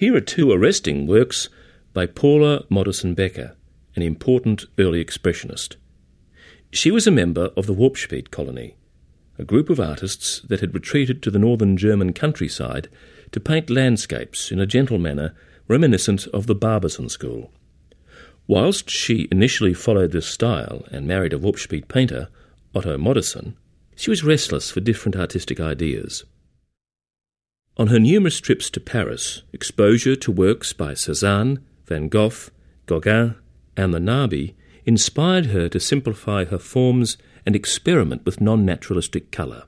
Here are two arresting works by Paula Modersohn Becker, an important early expressionist. She was a member of the Worpswede colony, a group of artists that had retreated to the northern German countryside to paint landscapes in a gentle manner reminiscent of the Barbizon school. Whilst she initially followed this style and married a Worpswede painter, Otto Modersohn, she was restless for different artistic ideas. On her numerous trips to Paris, exposure to works by Cézanne, Van Gogh, Gauguin, and the Nabis inspired her to simplify her forms and experiment with non naturalistic colour.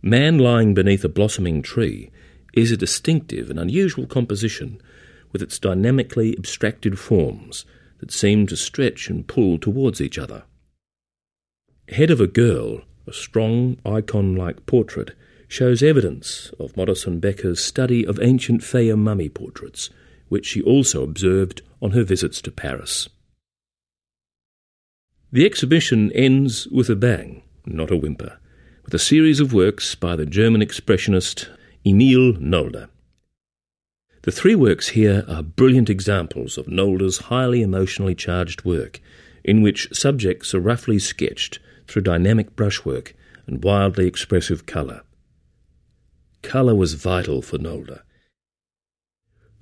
Man lying beneath a blossoming tree is a distinctive and unusual composition with its dynamically abstracted forms that seem to stretch and pull towards each other. Head of a Girl, a strong icon like portrait, shows evidence of Modersohn Becker's study of ancient Fayum mummy portraits, which she also observed on her visits to Paris. The exhibition ends with a bang, not a whimper, with a series of works by the German expressionist Emil Nolde. The three works here are brilliant examples of Nolde's highly emotionally charged work, in which subjects are roughly sketched through dynamic brushwork and wildly expressive colour. Colour was vital for Nolde.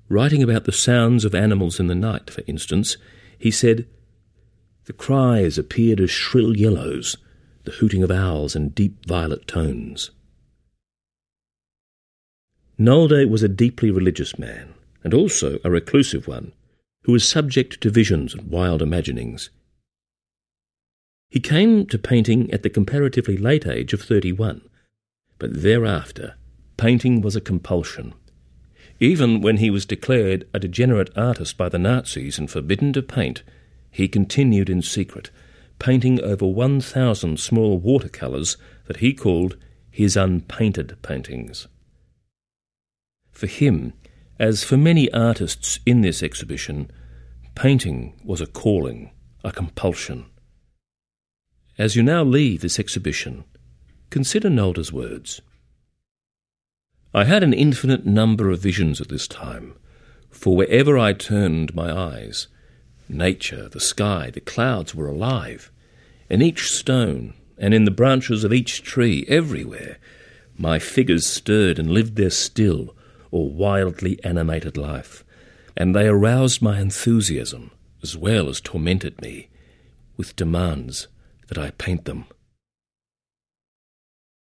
Writing about the sounds of animals in the night, for instance, he said, The cries appeared as shrill yellows, the hooting of owls in deep violet tones. Nolde was a deeply religious man, and also a reclusive one, who was subject to visions and wild imaginings. He came to painting at the comparatively late age of 31, but thereafter painting was a compulsion. Even when he was declared a degenerate artist by the Nazis and forbidden to paint, he continued in secret, painting over 1,000 small watercolours that he called his unpainted paintings. For him, as for many artists in this exhibition, painting was a calling, a compulsion. As you now leave this exhibition, consider Nolde's words. I had an infinite number of visions at this time, for wherever I turned my eyes, nature, the sky, the clouds were alive. In each stone, and in the branches of each tree, everywhere, my figures stirred and lived their still or wildly animated life, and they aroused my enthusiasm as well as tormented me with demands that I paint them.